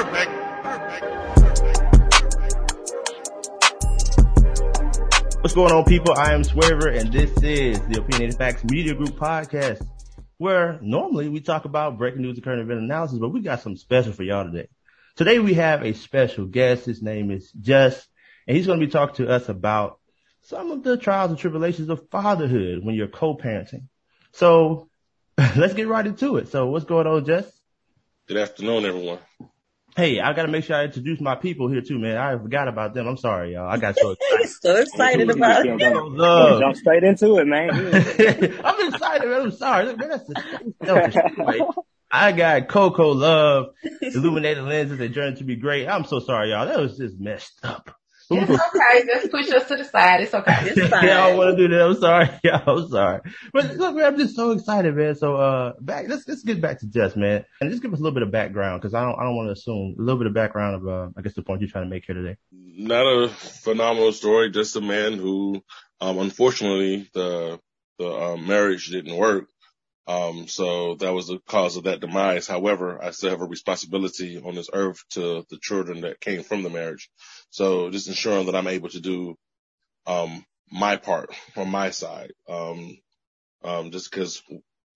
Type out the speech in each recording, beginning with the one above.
Perfect. What's going on, people? I am Swavor, and this is the Opinionated Facts Media Group podcast, where normally we talk about breaking news and current event analysis, but we got something special for y'all today. Today we have a special guest. His name is Jus, and he's going to be talking to us about some of the trials and tribulations of fatherhood when you're co-parenting. So let's get right into it. So what's going on, Jess? Good afternoon, everyone. Hey, I gotta make sure I introduce my people here too, man. I forgot about them. I'm sorry, y'all. I got so excited. so excited about it. Love. Jump straight into it, man. I'm excited, man. I'm sorry. Look, man, that's the selfish. I got Coco Love, Illuminated Lenses, and Journey to be Great. I'm so sorry, y'all. That was just messed up. It's okay. Just push us to the side. It's okay. It's fine. yeah, I want to do that. I'm sorry. Yeah, I'm sorry. But look, man, I'm just so excited, man. So, uh, back, let's, let's get back to Jess, man. And just give us a little bit of background, cause I don't, I don't want to assume a little bit of background of, uh, I guess the point you're trying to make here today. Not a phenomenal story, just a man who, um, unfortunately the, the, um, marriage didn't work. Um, so that was the cause of that demise. However, I still have a responsibility on this earth to the children that came from the marriage. So just ensuring that I'm able to do, um, my part from my side. Um, um, just cause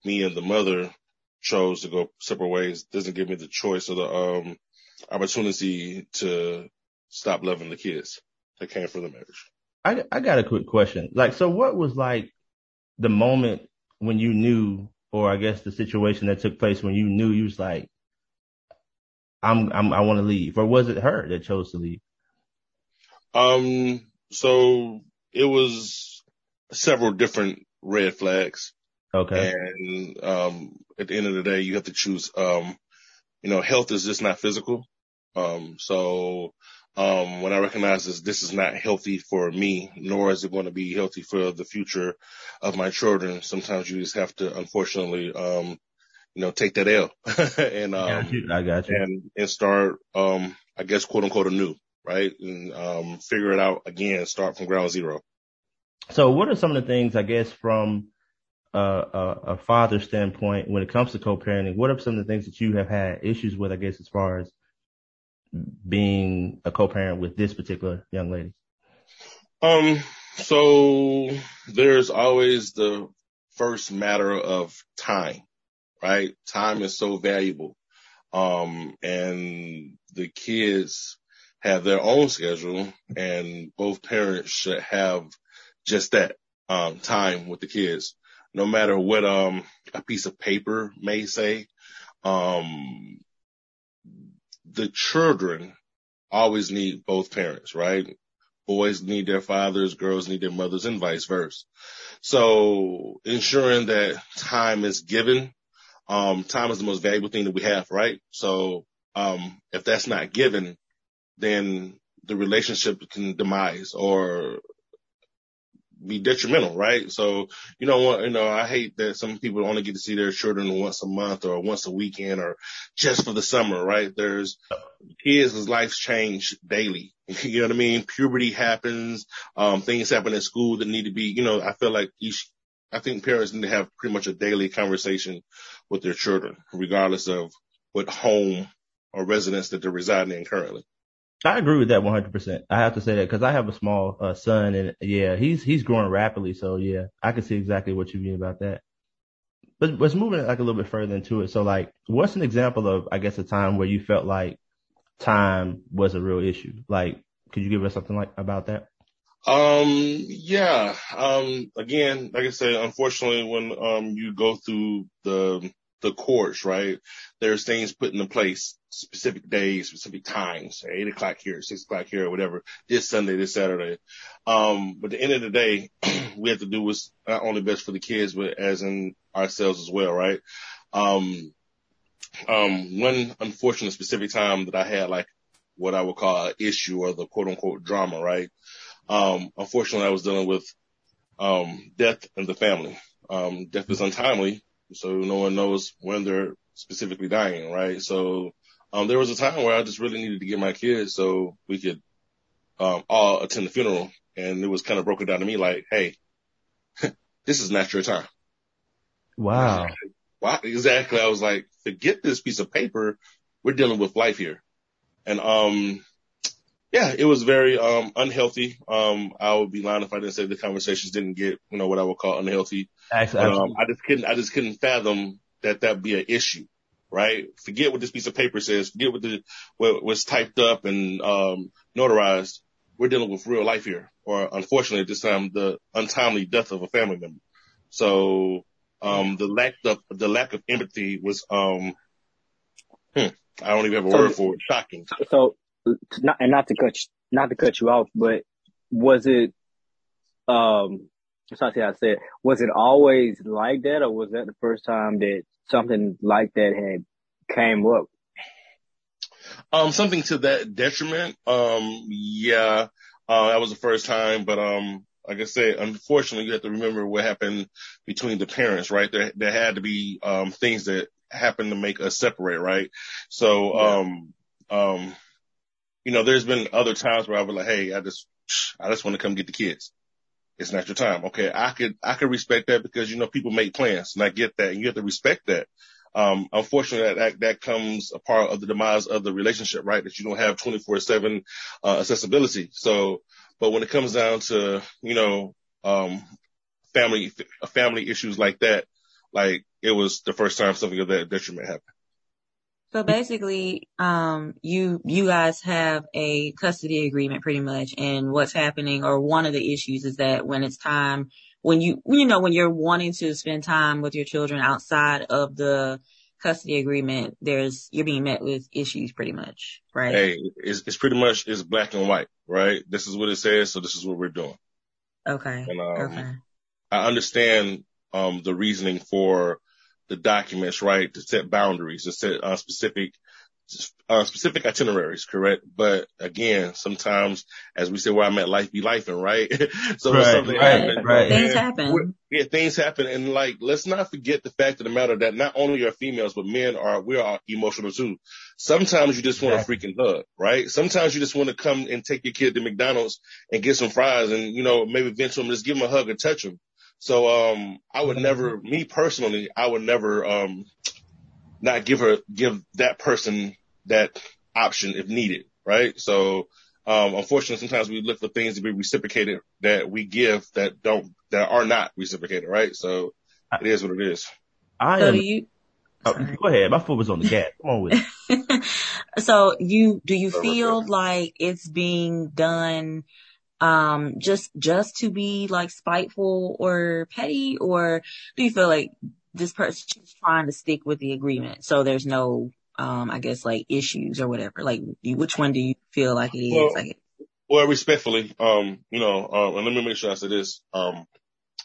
me and the mother chose to go separate ways doesn't give me the choice or the, um, opportunity to stop loving the kids that came from the marriage. I, I got a quick question. Like, so what was like the moment when you knew, or I guess the situation that took place when you knew you was like, I'm, I'm I want to leave, or was it her that chose to leave? Um, so it was several different red flags. Okay. And, um, at the end of the day, you have to choose, um, you know, health is just not physical. Um, so, um, when I recognize this, this is not healthy for me, nor is it going to be healthy for the future of my children. Sometimes you just have to, unfortunately, um, you know, take that L and, um, I got you. I got you. and, and start, um, I guess, quote unquote, anew, right? And, um, figure it out again, start from ground zero. So what are some of the things, I guess, from a, a, a father standpoint when it comes to co-parenting? What are some of the things that you have had issues with, I guess, as far as being a co-parent with this particular young lady? Um, so there's always the first matter of time, right? Time is so valuable. Um, and the kids have their own schedule and both parents should have just that, um, time with the kids. No matter what, um, a piece of paper may say, um, the children always need both parents, right? Boys need their fathers, girls need their mothers and vice versa. So ensuring that time is given, um, time is the most valuable thing that we have, right? So, um, if that's not given, then the relationship can demise or be detrimental, right? So, you know what, you know, I hate that some people only get to see their children once a month or once a weekend or just for the summer, right? There's kids' lives change daily. You know what I mean? Puberty happens, um, things happen at school that need to be, you know, I feel like each, I think parents need to have pretty much a daily conversation with their children, regardless of what home or residence that they're residing in currently. I agree with that 100%. I have to say that because I have a small uh, son and yeah, he's, he's growing rapidly. So yeah, I can see exactly what you mean about that. But let's moving like a little bit further into it. So like, what's an example of, I guess, a time where you felt like time was a real issue? Like, could you give us something like about that? Um, yeah. Um, again, like I said, unfortunately, when, um, you go through the, the courts, right? There's things put into place, specific days, specific times, eight o'clock here, six o'clock here, or whatever, this Sunday, this Saturday. Um, but the end of the day, we have to do what's not only best for the kids, but as in ourselves as well, right? Um, um, one unfortunate specific time that I had like what I would call an issue or the quote unquote drama, right? Um, unfortunately I was dealing with, um, death in the family. Um, death is untimely. So no one knows when they're specifically dying, right? So, um, there was a time where I just really needed to get my kids so we could, um, all attend the funeral. And it was kind of broken down to me like, Hey, this is not your time. Wow. Why? Exactly. I was like, forget this piece of paper. We're dealing with life here. And, um, yeah, it was very, um, unhealthy. Um, I would be lying if I didn't say the conversations didn't get, you know, what I would call unhealthy. Actually, But, um, I just couldn't, I just couldn't fathom that that'd be an issue, right? Forget what this piece of paper says. Forget what the, what was typed up and, um, notarized. We're dealing with real life here, or unfortunately at this time, the untimely death of a family member. So, um, the lack of, the lack of empathy was, um, hmm, I don't even have a So- word for it. Shocking. So, not, and not to cut, you- not to cut you off, but was it, um, I'm sorry to say I said, was it always like that or was that the first time that something like that had came up? Um, something to that detriment. Um, yeah, uh, that was the first time, but, um, like I said, unfortunately, you have to remember what happened between the parents, right? There, there had to be, um, things that happened to make us separate, right? So, Yeah. um, um, you know, there's been other times where I was like, Hey, I just, I just want to come get the kids. It's not your time. Okay. I could, I could respect that because, you know, people make plans and I get that and you have to respect that. Um, unfortunately that, that, that comes a part of the demise of the relationship, right? That you don't have 24 seven, uh, accessibility. So, but when it comes down to, you know, um, family, family issues like that, like it was the first time something of that detriment happened. So basically, um, you, you guys have a custody agreement pretty much. And what's happening or one of the issues is that when it's time, when you, you know, when you're wanting to spend time with your children outside of the custody agreement, there's, you're being met with issues pretty much, right? Hey, it's, it's pretty much, it's black and white, right? This is what it says. So this is what we're doing. Okay. And, um, Okay. I understand, um, the reasoning for the documents, right? To set boundaries, to set uh, specific, uh, specific itineraries, correct? But again, sometimes, as we say, where I'm at, life be life, and right? so Right, something right, happens, right. Things happen. Yeah, things happen, and like, let's not forget the fact of the matter that not only are females, but men are we are emotional too. Sometimes you just want a freaking hug, right? Sometimes you just want to come and take your kid to McDonald's and get some fries, and you know maybe vent to them, just give them a hug and touch them. So um, I would never, me personally, I would never um, not give her give that person that option if needed, right? So um, unfortunately, sometimes we look for things to be reciprocated that we give that don't that are not reciprocated, right? So it is what it is. I So am. do you, oh, go ahead. My foot was on the gas. Come on with it. so you do you feel like it's being done um just just to be like spiteful or petty or do you feel like this person is trying to stick with the agreement so there's no um I guess like issues or whatever like you, which one do you feel like it is Well, like Well, respectfully, um, you know, um, and let me make sure I say this. Um,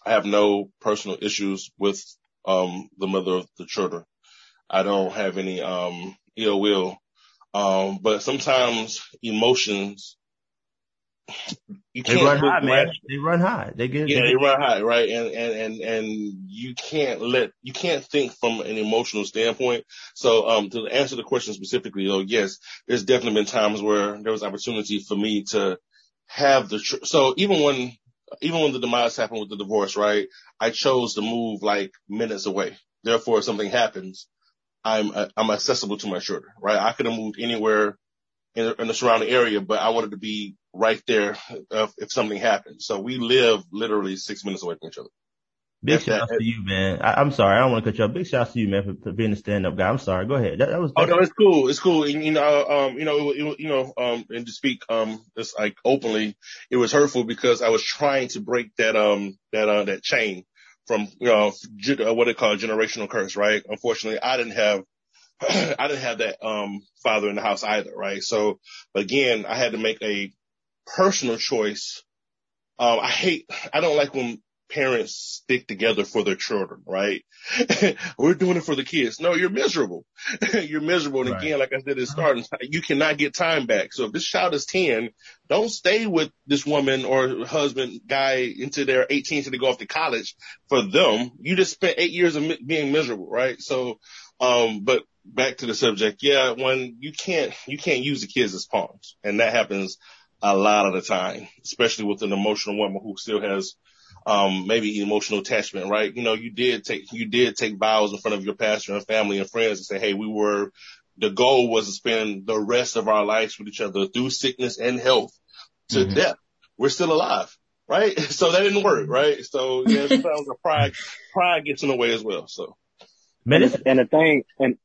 I have no personal issues with, um, the mother of the children. I don't have any, um, ill will. Um, but sometimes emotions, you They can't run look high, man. They run high. They get. Yeah, they they run high, right? And, and, and, and you can't let, you can't think from an emotional standpoint. So, um, to answer the question specifically, though, yes, there's definitely been times where there was opportunity for me to have the, tr- so even when, even when the demise happened with the divorce, right? I chose to move like minutes away. Therefore, if something happens, I'm, uh, I'm accessible to my children, right? I could have moved anywhere in, in the surrounding area, but I wanted to be right there if, if something happened. So we live literally six minutes away from each other. Big shout out to you, man. I, I'm sorry. I don't want to cut you off. Big shout out to you, man, for, for being a stand-up guy. I'm sorry. Go ahead. That, that was. Oh no, it's cool. It's cool. And, you know, um, you know, it, it, you know, um, and to speak, um, just like openly, it was hurtful because I was trying to break that, um, that, uh, that chain from, you know, uh, what they call generational curse, right? Unfortunately, I didn't have, I didn't have that, um, father in the house either, right? So again, I had to make a personal choice. Um, I hate, I don't like when parents stick together for their children, right? We're doing it for the kids. No, you're miserable. you're miserable. And Right. again, like I said, it's starting. You cannot get time back. So if this child is 10, don't stay with this woman or husband guy until they're 18 till they go off to college for them. You just spent eight years of being miserable, right? So, um, but back to the subject. Yeah, when you can't, you can't use the kids as pawns and that happens a lot of the time, especially with an emotional woman who still has um, maybe emotional attachment, right? You know, you did take, you did take vows in front of your pastor and family and friends and say, Hey, we were the goal was to spend the rest of our lives with each other through sickness and health to mm-hmm. death. We're still alive, right? So that didn't work, right? So yeah, sometimes the pride, pride gets in the way as well. So. Man, and the thing, and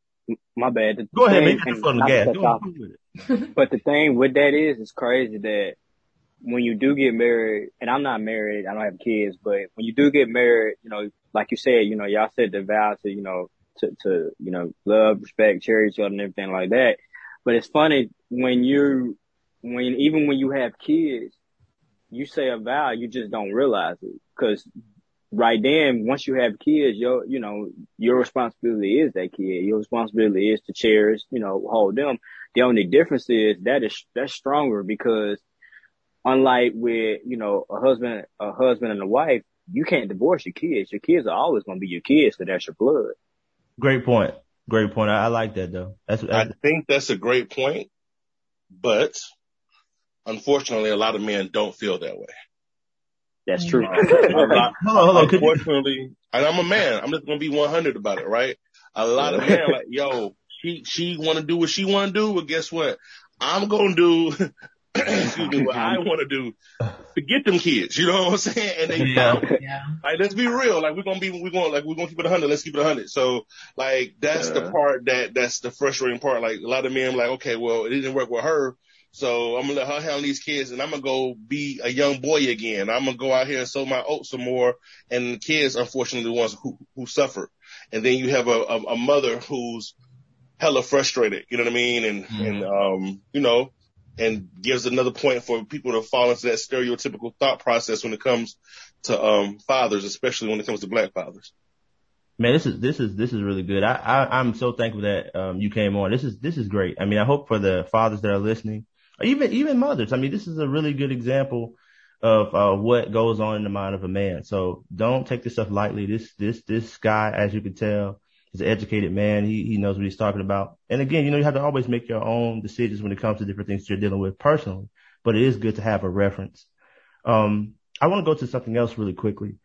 my bad. The Go ahead, man. Fun gas. Go but the thing with that is, it's crazy that when you do get married, and I'm not married, I don't have kids, but when you do get married, you know, like you said, you know, y'all said the vow to, you know, to, to, you know, love, respect, cherish each other and everything like that. But it's funny when you, when, even when you have kids, you say a vow, you just don't realize it. Cause right then, once you have kids, your, you know, your responsibility is that kid. Your responsibility is to cherish, you know, hold them. The only difference is that is, that's stronger because unlike with, you know, a husband, a husband and a wife, you can't divorce your kids. Your kids are always going to be your kids because that's your blood. Great point. Great point. I, I like that though. That's, that's, I think that's a great point, but unfortunately, a lot of men don't feel that way. That's true. lot, hold on, unfortunately, and I'm a man. I'm just gonna be 100 about it, right? A lot of men are like, yo, she she want to do what she want to do, but guess what? I'm gonna do excuse me, what I want to do to get them kids. You know what I'm saying? And they yeah. yeah. Like, let's be real. Like, we're going to be, we're going, like, we're going to keep it 100. Let's keep it 100. So, like, that's the part that, that's the frustrating part. Like, a lot of men like, okay, well, it didn't work with her. So I'm gonna let her handle these kids and I'm gonna go be a young boy again. I'm gonna go out here and sow my oats some more. And the kids, unfortunately, the ones who, who suffer. And then you have a, a, a mother who's hella frustrated. You know what I mean? And, mm-hmm. and, um, you know, and gives another point for people to fall into that stereotypical thought process when it comes to um, fathers, especially when it comes to black fathers. Man, this is this is this is really good. I, I I'm so thankful that um, you came on. This is this is great. I mean, I hope for the fathers that are listening, even even mothers. I mean, this is a really good example of uh, what goes on in the mind of a man. So don't take this stuff lightly. This this this guy, as you can tell, is an educated man. He, he knows what he's talking about. And again, you know, you have to always make your own decisions when it comes to different things you're dealing with personally, but it is good to have a reference. Um, I want to go to something else really quickly.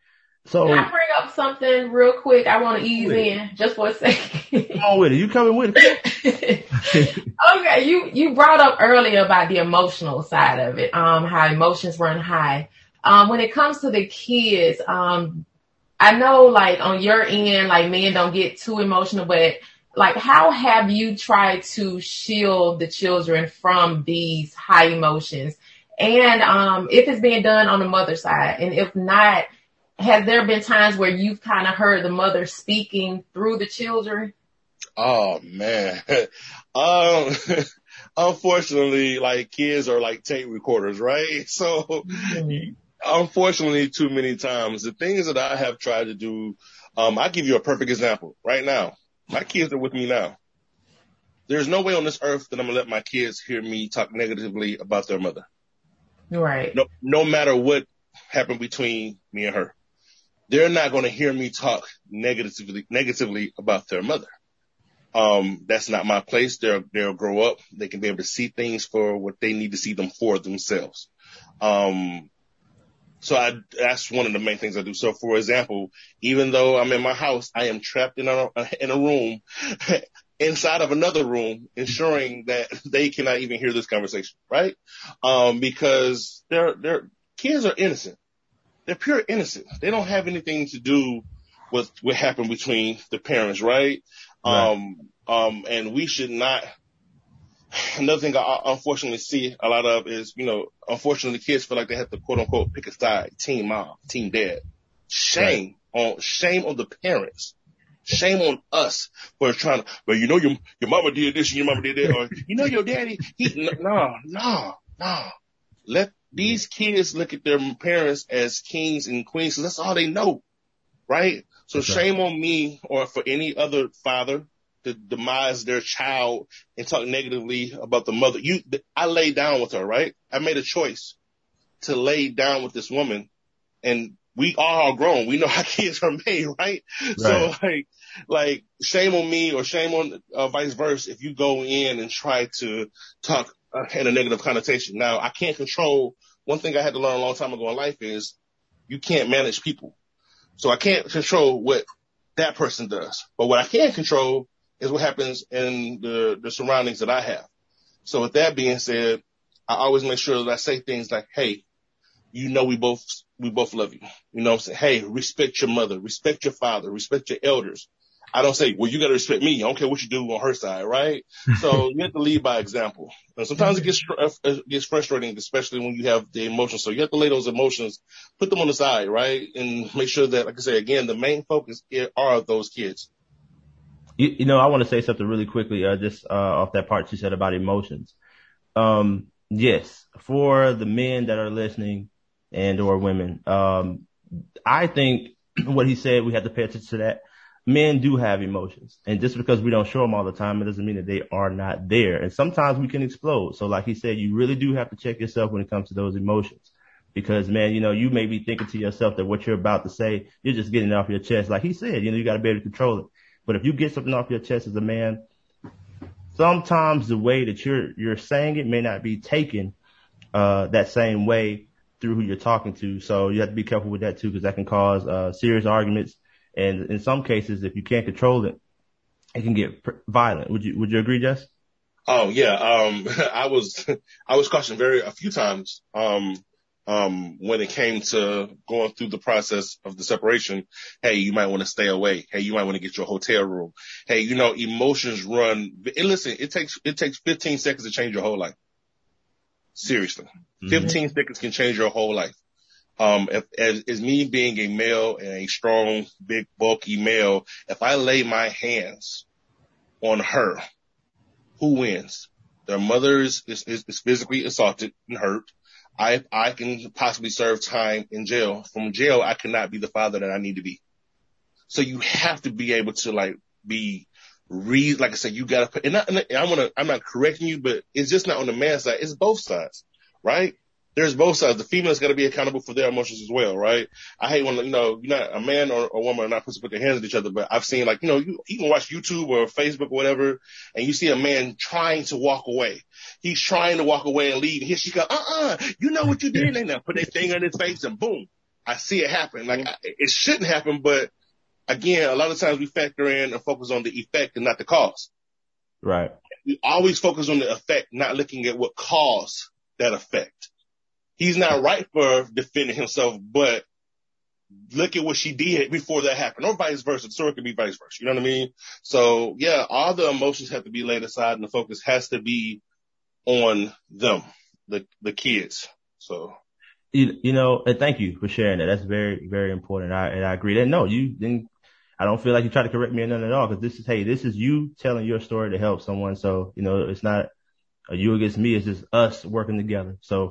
So Can I bring up something real quick? I want to ease in just for a second. Come on with it. You coming with it? okay, you you brought up earlier about the emotional side of it, um, how emotions run high. Um, when it comes to the kids, um, I know like on your end, like men don't get too emotional, but like how have you tried to shield the children from these high emotions? And um, if it's being done on the mother side, and if not, have there been times where you've kind of heard the mother speaking through the children? Oh man. um, unfortunately, like kids are like tape recorders, right? So mm-hmm unfortunately too many times. The things that I have tried to do, um, I give you a perfect example right now. My kids are with me now. There's no way on this earth that I'm gonna let my kids hear me talk negatively about their mother. Right. No, no matter what happened between me and her, they're not gonna hear me talk negatively, negatively about their mother. Um, that's not my place. They'll, they'll grow up. They can be able to see things for what they need to see them for themselves. Um, so I, that's one of the main things I do. So for example, even though I'm in my house, I am trapped in a, in a room inside of another room, ensuring that they cannot even hear this conversation, right? Um, because their, their kids are innocent. They're pure innocent. They don't have anything to do with what happened between the parents, right? Right. Um, um, and we should not another thing I unfortunately see a lot of is, you know, unfortunately kids feel like they have to quote unquote pick a side, team mom, team dad. Shame right. on, shame on the parents. Shame on us for trying to, well, you know, your, your mama did this and your mama did that, or you know, your daddy, he, no, no, no. Let these kids look at their parents as kings and queens, because that's all they know, right? So shame on me or for any other father to demise their child and talk negatively about the mother. You, I laid down with her, right? I made a choice to lay down with this woman and we all are grown. We know how kids are made, right? right? So like, like shame on me or shame on uh, vice versa if you go in and try to talk uh, in a negative connotation. Now I can't control. One thing I had to learn a long time ago in life is you can't manage people. So I can't control what that person does, but what I can control is what happens in the, the surroundings that I have. So with that being said, I always make sure that I say things like, Hey, you know, we both, we both love you. You know I'm saying? Hey, respect your mother, respect your father, respect your elders. I don't say, well, you got to respect me. I don't care what you do on her side, right? so you have to lead by example. And sometimes it gets uh, it gets frustrating, especially when you have the emotions. So you have to lay those emotions, put them on the side, right, and make sure that, like I say again, the main focus are those kids. You, you know, I want to say something really quickly, uh, just uh, off that part you said about emotions. Um, yes, for the men that are listening and or women, um, I think what he said, we have to pay attention to that men do have emotions. And just because we don't show them all the time, it doesn't mean that they are not there. And sometimes we can explode. So like he said, you really do have to check yourself when it comes to those emotions. Because man, you know, you may be thinking to yourself that what you're about to say, you're just getting it off your chest. Like he said, you know, you got to be able to control it. But if you get something off your chest as a man, sometimes the way that you're, you're saying it may not be taken, uh, that same way through who you're talking to. So you have to be careful with that too, because that can cause, uh, serious arguments and in some cases, if you can't control it, it can get violent. Would you, would you agree, Jess? Oh yeah. Um, I was, I was cautioned very, a few times, um, um, when it came to going through the process of the separation, hey, you might want to stay away. Hey, you might want to get your hotel room. Hey, you know, emotions run. And listen, it takes, it takes 15 seconds to change your whole life. Seriously. Mm-hmm. 15 seconds can change your whole life. Um, if, as, as me being a male and a strong, big, bulky male, if I lay my hands on her, who wins? Their mother is, is, is physically assaulted and hurt. I, I can possibly serve time in jail. From jail, I cannot be the father that I need to be. So you have to be able to like be re, like I said, you gotta put, and, I, and I wanna, I'm not correcting you, but it's just not on the man's side. It's both sides, right? There's both sides. The female's got to be accountable for their emotions as well, right? I hate when, you know, you're not a man or a woman are not supposed to put their hands at each other, but I've seen like, you know, you, you can watch YouTube or Facebook or whatever, and you see a man trying to walk away. He's trying to walk away and leave. And here she goes, uh-uh, you know what you did. And now put their finger in his face and boom, I see it happen. Like mm-hmm. it shouldn't happen, but again, a lot of times we factor in and focus on the effect and not the cause. Right. We always focus on the effect, not looking at what caused that effect he's not right for defending himself, but look at what she did before that happened, or vice versa. The story could be vice versa. You know what I mean? So yeah, all the emotions have to be laid aside, and the focus has to be on them, the the kids. So. You, you know, and thank you for sharing that. That's very, very important. I, and I agree. And no, you didn't, I don't feel like you try to correct me or nothing at all. Cause this is, hey, this is you telling your story to help someone. So, you know, it's not, you against me. It's just us working together. So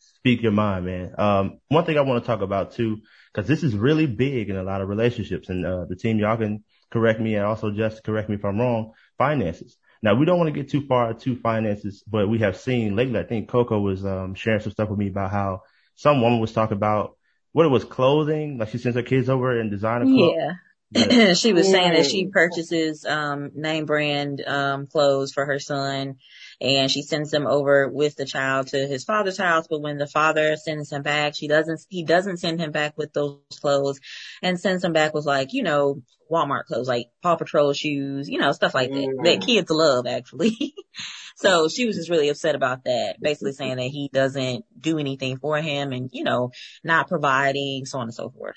speak your mind, man. Um, one thing I want to talk about too, cause this is really big in a lot of relationships and, uh, the team, y'all can correct me and also just correct me if I'm wrong, finances. Now we don't want to get too far to finances, but we have seen lately, I think Coco was, um, sharing some stuff with me about how some woman was talking about what it was clothing, like she sends her kids over and designer clothes. Yeah. she was saying that she purchases um name brand um clothes for her son and she sends him over with the child to his father's house. But when the father sends him back, she doesn't, he doesn't send him back with those clothes and sends him back with like, you know, Walmart clothes, like Paw Patrol shoes, you know, stuff like that, mm. that kids love actually. so she was just really upset about that, basically saying that he doesn't do anything for him and, you know, not providing, so on and so forth.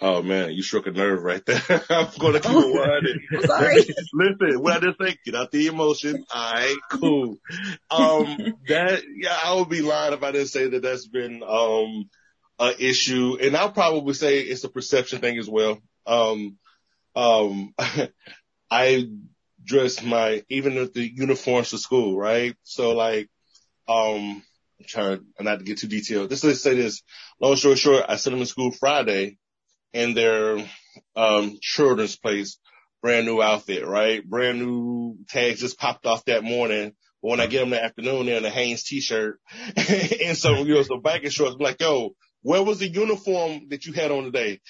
Oh man, you struck a nerve right there. I'm gonna keep it 100. Sorry. Listen, what I just say, get out the emotion. All right, cool. Um, that, yeah, I would be lying if I didn't say that that's been, um, an issue. And I'll probably say it's a perception thing as well. Um, um, I dress my, even with the uniforms for school, right? So like, um, I'm trying not to get too detailed. Just let's say this. Long story short, I sent them to school Friday in their um, children's place, brand new outfit, right? Brand new tags just popped off that morning. But when I get them in the afternoon, they're in a Hanes t-shirt and so you know, some biking shorts. I'm like, yo, where was the uniform that you had on today?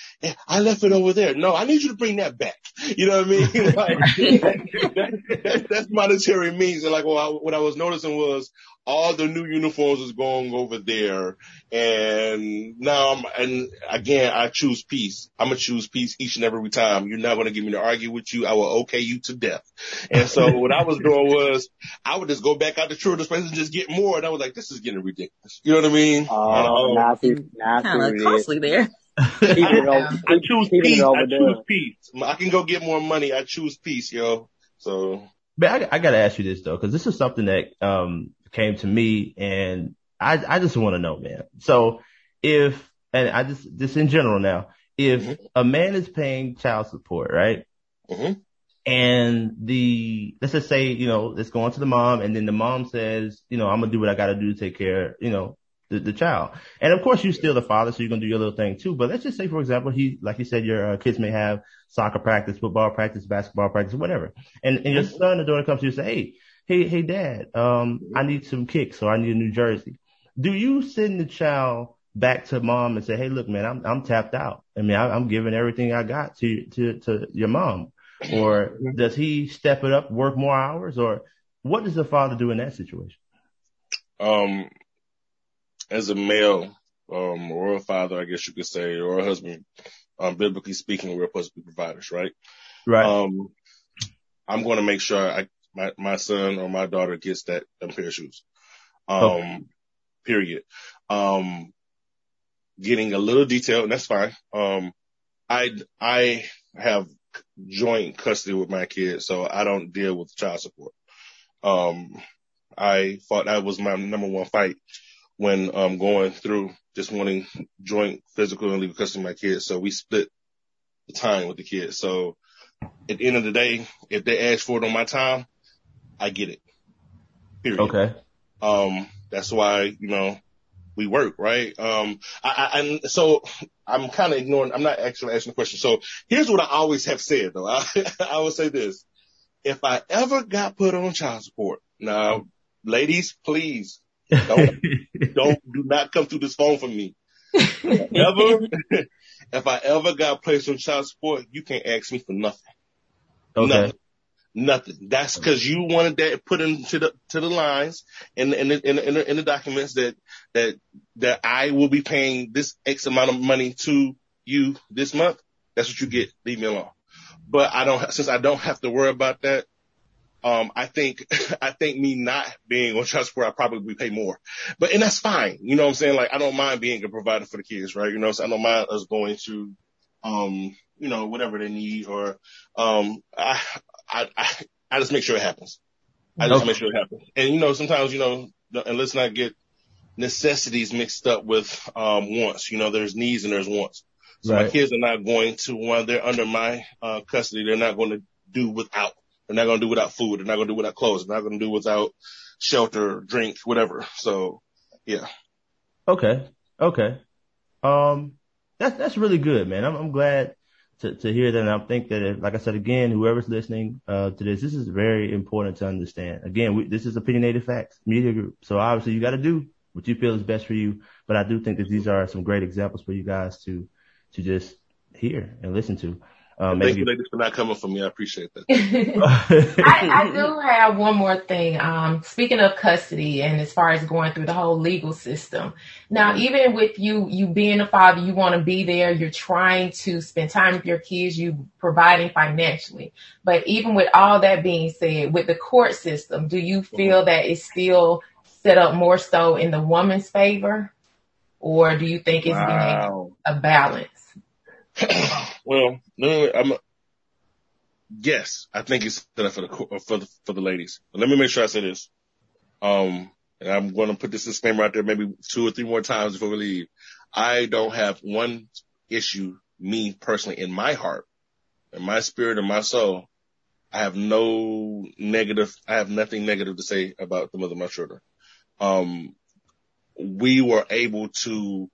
I left it over there. No, I need you to bring that back. You know what I mean? like, that, that, that's monetary means. And like, well, I, what I was noticing was all the new uniforms is going over there. And now I'm, and again, I choose peace. I'm going to choose peace each and every time. You're not going to get me to argue with you. I will okay you to death. And so what I was doing was I would just go back out to children's places and just get more. And I was like, this is getting ridiculous. You know what I mean? Oh, Um, now see, now Kind what of costly there. Keep it over, I choose peace. I over choose peace. I can go get more money. I choose peace, yo. So But I, I got to ask you this though, because this is something that um came to me, and I I just want to know, man. So if and I just just in general now, if Mhm. a man is paying child support, right, Mhm. and the let's just say you know it's going to the mom, and then the mom says, you know, I'm gonna do what I got to do to take care, you know. The, the child. And of course, you're still the father, so you're going to do your little thing too. But let's just say, for example, he, like you said, your uh, kids may have soccer practice, football practice, basketball practice, whatever. And, and your son or daughter comes to you and say, Hey, hey, hey, dad, um, I need some kicks or I need a new jersey. Do you send the child back to mom and say, Hey, look, man, I'm, I'm tapped out. I mean, I, I'm giving everything I got to, to, to your mom. Or does he step it up, work more hours or what does the father do in that situation? um, as a male, um, or a father, I guess you could say, or a husband, um, biblically speaking, we're supposed to be providers, right? Right. Um, I'm going to make sure I, my, my son or my daughter gets that, them pair of shoes. Um, Okay. period. Um, getting a little detail, and that's fine. Um, I, I have joint custody with my kids, so I don't deal with child support. Um, I thought that was my number one fight when, um, going through just wanting joint physical and legal custody of my kids. So we split the time with the kids. So at the end of the day, if they ask for it on my time, I get it. Period. okay. Um, that's why, you know, we work, right? Um, I, I, and so I'm kind of ignoring, I'm not actually asking the question. So here's what I always have said though. I, I would say this. If I ever got put on child support, now ladies, please don't, don't, do not come through this phone for me. Ever, if I ever got placed on child support, you can't ask me for nothing. okay. Nothing. Nothing. That's because you wanted that put into the to the lines in the, in the, in the, in the, in the documents that that that I will be paying this X amount of money to you this month. That's what you get. Leave me alone. But I don't since I don't have to worry about that. Um, I think I think me not being on child support, I probably pay more. But and that's fine. You know what I'm saying? Like I don't mind being a provider for the kids, right? You know, so I don't mind us going to um, you know, whatever they need or um I I, I, I just make sure it happens. I just Okay. make sure it happens. And you know, sometimes, you know, and let's not get necessities mixed up with, um, wants. You know, there's needs and there's wants. So my kids are not going to, while they're under my, uh, custody, they're not going to do without. They're not going to do without food. They're not going to do without clothes. They're not going to do without shelter, drink, whatever. So yeah. Okay. Okay. Um, that's, that's really good, man. I'm, I'm glad to, to hear that. And I think that, if, like I said, again, whoever's listening, uh, to this, this is very important to understand. Again, we, this is opinionated facts media group. So obviously you got to do what you feel is best for you. But I do think that these are some great examples for you guys to, to just hear and listen to. Um, Thank you ladies for not coming for me. I appreciate that. I, I do have one more thing. Um, speaking of custody and as far as going through the whole legal system. Now, even with you, you being a father, you want to be there. You're trying to spend time with your kids. You providing financially. But even with all that being said, with the court system, do you feel that it's still set up more so in the woman's favor? Or do you think it's being a balance? well, no, I'm. Yes, I think it's set for the for the for the ladies. But let me make sure I say this. Um, and I'm going to put this disclaimer out there maybe two or three more times before we leave. I don't have one issue, me personally, in my heart, in my spirit, and my soul. I have no negative. I have nothing negative to say about the mother of my children. Um, we were able to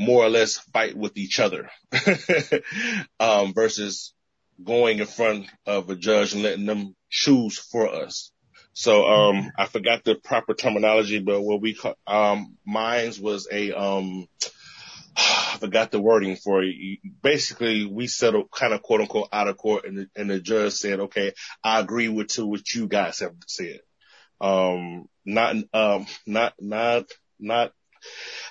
more or less fight with each other um, versus going in front of a judge and letting them choose for us. So um, I forgot the proper terminology, but what we call um, mine's was a um, I forgot the wording for it. Basically, we settled kind of quote unquote out of court, and the, and the judge said, "Okay, I agree with to what you guys have said." Um, not, um, not, not, not,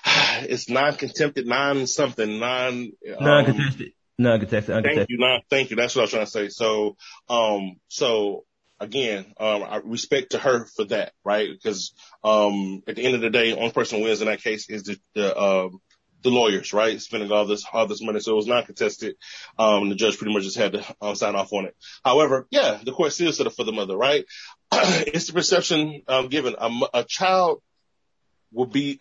it's non-contempted, non-something, non, um, Non-contested. Non-contested. Thank you, non, thank you. That's what I was trying to say. So, um, so again, um, I respect to her for that, right? Because, um, at the end of the day, only person who wins in that case is the, the, um, the lawyers, right? Spending all this, all this money. So it was not contested. Um, the judge pretty much just had to uh, sign off on it. However, yeah, the court still set up for the mother, right? it's the perception, um, given a child will be,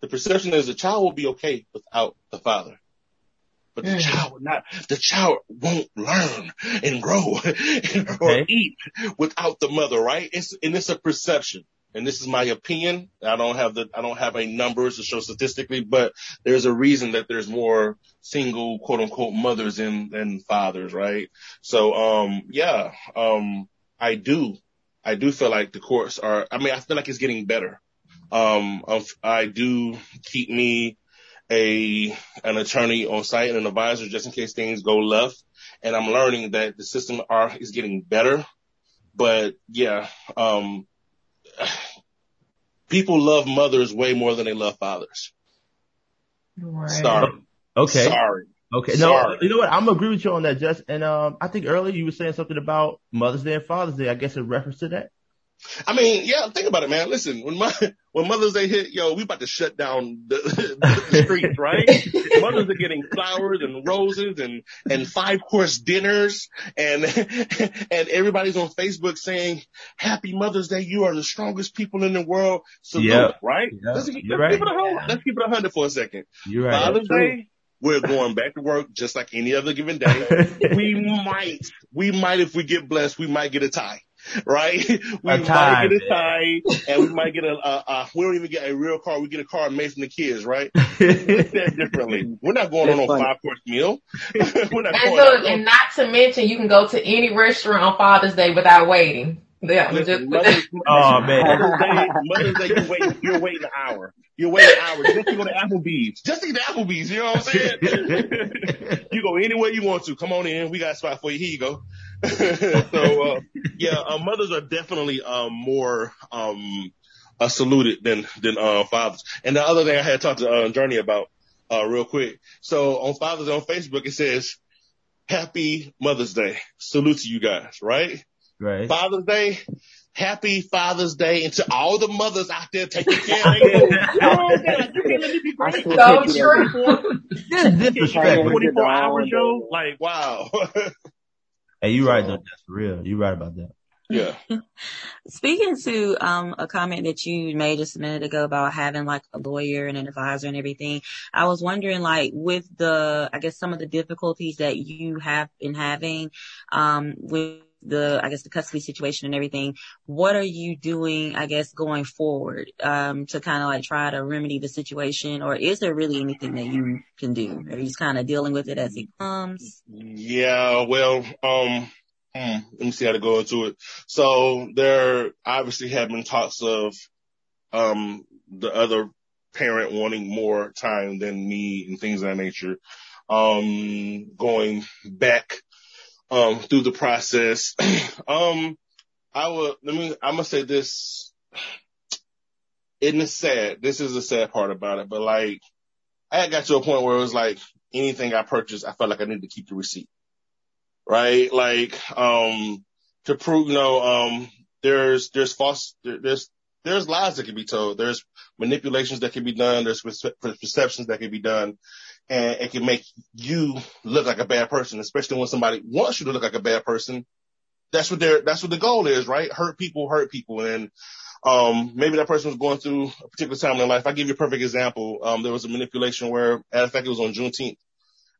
the perception is the child will be okay without the father. But the Mm. child will not, the child won't learn and grow or Okay. eat without the mother, right? It's, and it's a perception. And this is my opinion. I don't have the, I don't have a numbers to show statistically, but there's a reason that there's more single quote unquote mothers than, than fathers, right? So, um, yeah, um, I do, I do feel like the courts are, I mean, I feel like it's getting better. Um, I do keep me a, an attorney on site and an advisor just in case things go left. And I'm learning that the system are, is getting better. But yeah, um, people love mothers way more than they love fathers. Right. Sorry. Okay. Sorry. Okay. No, Sorry. you know what? I'm gonna agree with you on that, Jus. And um, I think earlier you were saying something about Mother's Day and Father's Day. I guess in reference to that. I mean, yeah, think about it, man. Listen, when my, when Mother's Day hit, yo, we about to shut down the, the streets, right? Mothers are getting flowers and roses and, and five course dinners and, and everybody's on Facebook saying, happy Mother's Day. You are the strongest people in the world. Salute, Yeah. right? Yeah, Let's, let's right. keep it a hundred. Let's keep it a hundred for a second. You're right. Father's Day, we're going back to work just like any other given day. we might, we might, if we get blessed, we might get a tie, right? We A might get a tie and we might get a, a, a, we don't even get a real car. We get a car made from the kids, right? Look at that differently. We're not going on That's no funny. five course meal. we're not And going look, and not to mention, you can go to any restaurant on Father's Day without waiting. Yeah, Listen, just Mother's, Oh, man. Mother's Day, Mother's Day, you're waiting, you're waiting an hour. You're waiting an hour just to go to Applebee's. Just to get to Applebee's, you know what I'm saying? you go anywhere you want to. Come on in. We got a spot for you. Here you go. so, uh, yeah, uh, mothers are definitely, um, more, um, uh, saluted than, than, uh, fathers. And the other thing I had talked to, uh, Journey about, uh, real quick. So on Father's on Facebook, it says, Happy Mother's Day. Salute to you guys, right? right. Father's Day. Happy Father's Day and to all the mothers out there taking care of their kids. You know what I'm saying? Like, you can't let me be great. so take you there. true. This disrespect. 24 hours, Right. yo. Like, wow. Hey, you right though. That's real. You right about that. yeah. Speaking to um a comment that you made just a minute ago about having like a lawyer and an advisor and everything, I was wondering like with the I guess some of the difficulties that you have been having um with the I guess the custody situation and everything, what are you doing I guess going forward um to kind of like try to remedy the situation or is there really anything that you can do? Are you just kind of dealing with it as it comes? Yeah, well, um, hmm, let me see how to go into it. So there obviously have been talks of, um, the other parent wanting more time than me and things of that nature. Um, going back, um, through the process. um, I will, let me, I'm gonna say this. Isn't sad? This is the sad part about it, but like, I had got to a point where it was like, anything I purchased, I felt like I needed to keep the receipt. Right? Like, um, to prove, you know, um, there's, there's false, there, there's, there's lies that can be told. There's manipulations that can be done. There's perceptions that can be done. And it can make you look like a bad person, especially when somebody wants you to look like a bad person. That's what their, that's what the goal is, right? Hurt people, hurt people. And, um, maybe that person was going through a particular time in their life. I'll give you a perfect example. Um, there was a manipulation where, matter of fact, it was on Juneteenth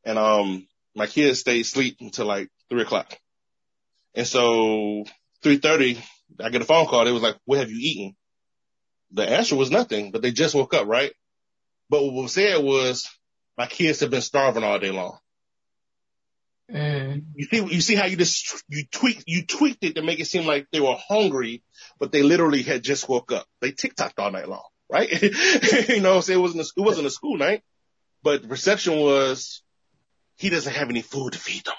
and, um, my kids stayed asleep until like three o'clock. And so 3.30, I get a phone call. They was like, what have you eaten? The answer was nothing, but they just woke up, right? But what was said was, my kids have been starving all day long. Mm. You see, you see how you just, you tweak, you tweaked it to make it seem like they were hungry, but they literally had just woke up. They TikToked all night long, right? you know, so it wasn't a, it wasn't a school night, but the perception was he doesn't have any food to feed them.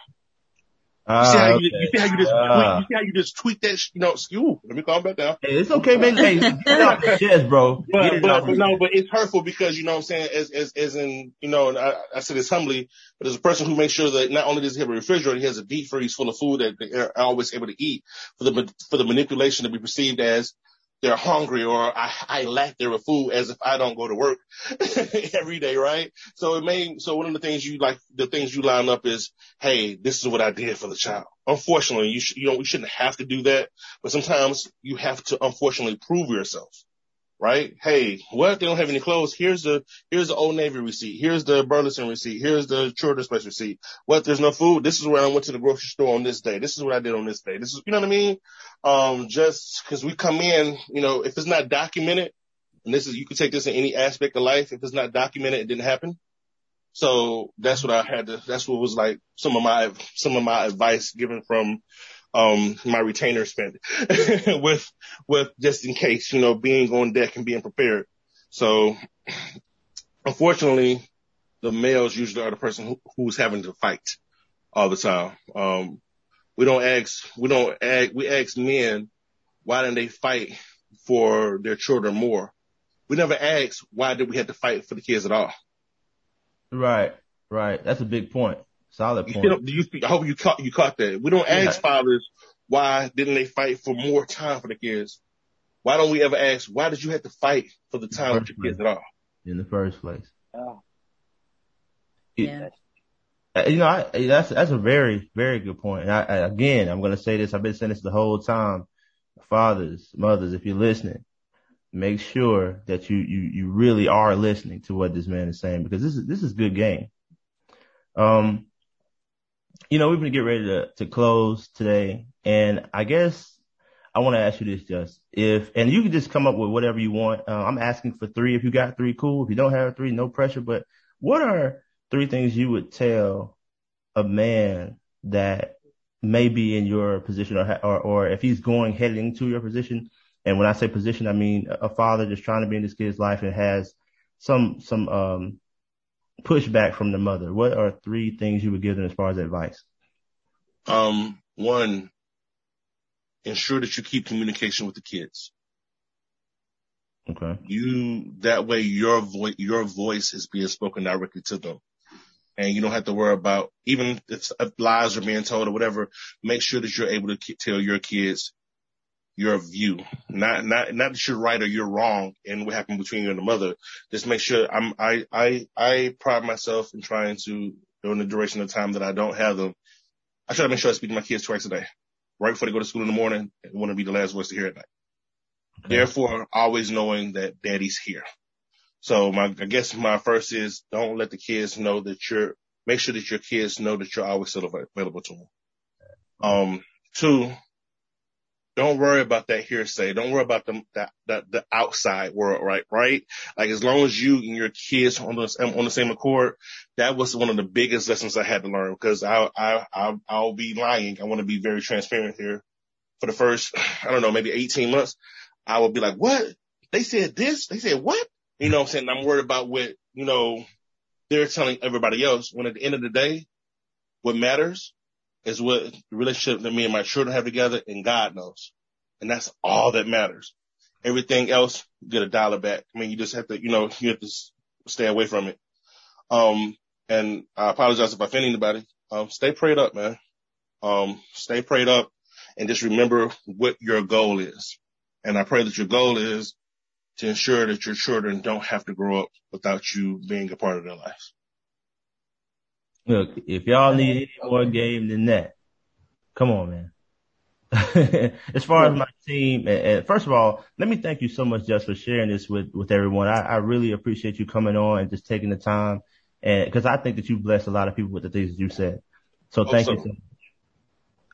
You see ah, how you, you see how you just ah. tweak, you see how you just tweak that, sh- you know, you, let me calm back down. Hey, it's okay, man. Hey, get off the chest, bro. But, but, but no, but it's hurtful because, you know what I'm saying, as, as, as in, you know, and I, I said this humbly, but as a person who makes sure that not only does he have a refrigerator, he has a deep freeze full of food that they're always able to eat for the, for the manipulation to be perceived as they're hungry or I, I lack their food as if I don't go to work every day, right? So it may, so one of the things you like, the things you line up is, hey, this is what I did for the child. Unfortunately, you should, you know, you shouldn't have to do that, but sometimes you have to unfortunately prove yourself, right? Hey, what? They don't have any clothes. Here's the, here's the Old Navy receipt. Here's the Burlington receipt. Here's the Children's Place receipt. What? There's no food. This is where I went to the grocery store on this day. This is what I did on this day. This is, you know what I mean? Um, just cause we come in, you know, if it's not documented, and this is, you can take this in any aspect of life. If it's not documented, it didn't happen. So that's what I had to, that's what was like some of my, some of my advice given from, um, my retainer spent with, with just in case, you know, being on deck and being prepared. So unfortunately, the males usually are the person who, who's having to fight all the time. Um, we don't ask, we don't ask, we ask men, why didn't they fight for their children more? We never ask, why did we have to fight for the kids at all? Right, right. That's a big point. Solid You know, you, I hope you caught, you caught that. We don't ask Yeah. fathers, why didn't they fight for more time for the kids? Why don't we ever ask, why did you have to fight for the time with your kids at all? in the first place. Oh, Yeah. Uh, You know, I, that's that's a very very good point. And I, I, again, I'm going to say this. I've been saying this the whole time. Fathers, mothers, if you're listening, make sure that you you you really are listening to what this man is saying because this is this is good game. Um, you know, we're to get ready to to close today, and I guess I want to ask you this, just if, and you can just come up with whatever you want. Uh, I'm asking for three. If you got three, cool. If you don't have three, no pressure. But what are three things you would tell a man that may be in your position or, or, or if he's going heading to your position? And when I say position, I mean a father just trying to be in this kid's life and has some, some, um, pushback from the mother. What are three things you would give them as far as advice? Um, one, ensure that you keep communication with the kids. Okay. You, that way your voice, your voice is being spoken directly to them. And you don't have to worry about, even if, lies are being told or whatever, make sure that you're able to ki- tell your kids your view. Not, not, not that you're right or you're wrong in what happened between you and the mother. Just make sure I'm, I, I, I pride myself in trying to, during the duration of time that I don't have them, I try to make sure I speak to my kids twice a day. Right before they go to school in the morning, I want to be the last voice to hear at night. Okay. Therefore, always knowing that daddy's here. So my, I guess my first is don't let the kids know that you're, make sure that your kids know that you're always still available to them. Um, two, don't worry about that hearsay. Don't worry about the, the, the, the outside world, right? Right? Like as long as you and your kids on the, on the same accord, that was one of the biggest lessons I had to learn because I, I, I, I'll be lying. I want to be very transparent here. For the first, I don't know, maybe 18 months, I would be like, what? They said this? They said what? You know what I'm saying? I'm worried about what, you know, they're telling everybody else when at the end of the day, what matters is what the relationship that me and my children have together and God knows. And that's all that matters. Everything else, gotta dial it back. I mean, you just have to, you know, you have to stay away from it. Um, and I apologize if I offend anybody. Um, stay prayed up, man. Um, stay prayed up and just remember what your goal is. And I pray that your goal is to ensure that your children don't have to grow up without you being a part of their lives. Look, if y'all need any more game than that, come on, man. as far as my team, and, and first of all, let me thank you so much just for sharing this with, with everyone. I, I really appreciate you coming on and just taking the time and because I think that you blessed a lot of people with the things that you said. So thank so. you. So much.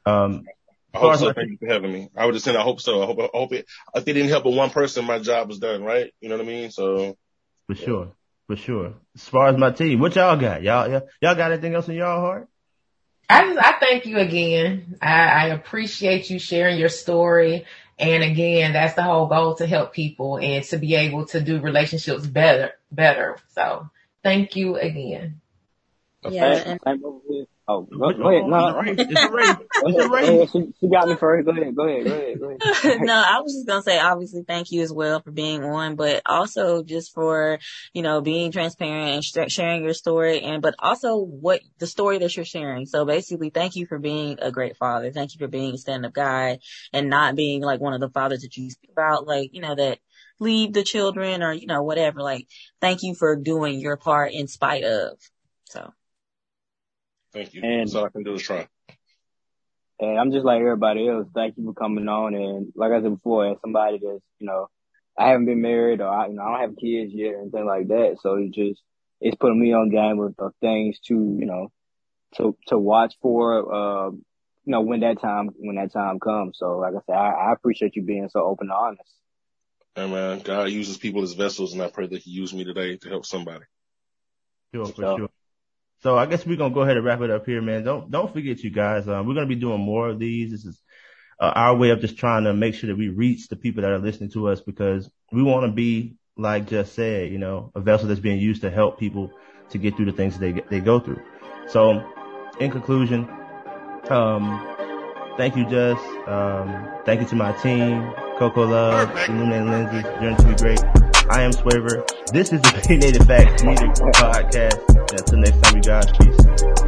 Um, I hope so. Thank you for having me. I would just say I hope so. I hope, I hope it, if they didn't help with one person, my job was done, right? You know what I mean? So for sure, for sure. As far as my team, what y'all got? Y'all, y'all, y'all got anything else in y'all heart? I just, I thank you again. I, I appreciate you sharing your story. And again, that's the whole goal to help people and to be able to do relationships better, better. So thank you again. Yeah, Same- and same over here. Oh, go, What's go ahead. No. It's a race. It's a Go She, she got me first. Go ahead. Go ahead. Go ahead. Go ahead. no, I was just gonna say obviously thank you as well for being on, but also just for, you know, being transparent and sh- sharing your story and, but also what the story that you're sharing. So basically thank you for being a great father. Thank you for being a stand up guy and not being like one of the fathers that you speak about, like, you know, that leave the children or, you know, whatever. Like, thank you for doing your part in spite of. So. Thank you. And- That's all I can do is try. And I'm just like everybody else. Thank you for coming on. And like I said before, as somebody that's, you know, I haven't been married or I, you know, I don't have kids yet or anything like that. So it's just, it's putting me on game of, of things to, you know, to, to watch for, uh, you know, when that time, when that time comes. So like I said, I, I appreciate you being so open and honest. And man, God uses people as vessels, and I pray that He used me today to help somebody. Sure, for So- sure. So I guess we're gonna go ahead and wrap it up here, man. Don't don't forget, you guys. Um, we're gonna be doing more of these. This is uh, our way of just trying to make sure that we reach the people that are listening to us because we want to be, like Jus said, you know, a vessel that's being used to help people to get through the things that they they go through. So, in conclusion, um, thank you, Jus. Um, thank you to my team, Coco Love, Illuminated Lenses, Journey to be Great. I am Swavor. This is the Opinionated Facts Media Podcast. Until next time, you guys. Peace.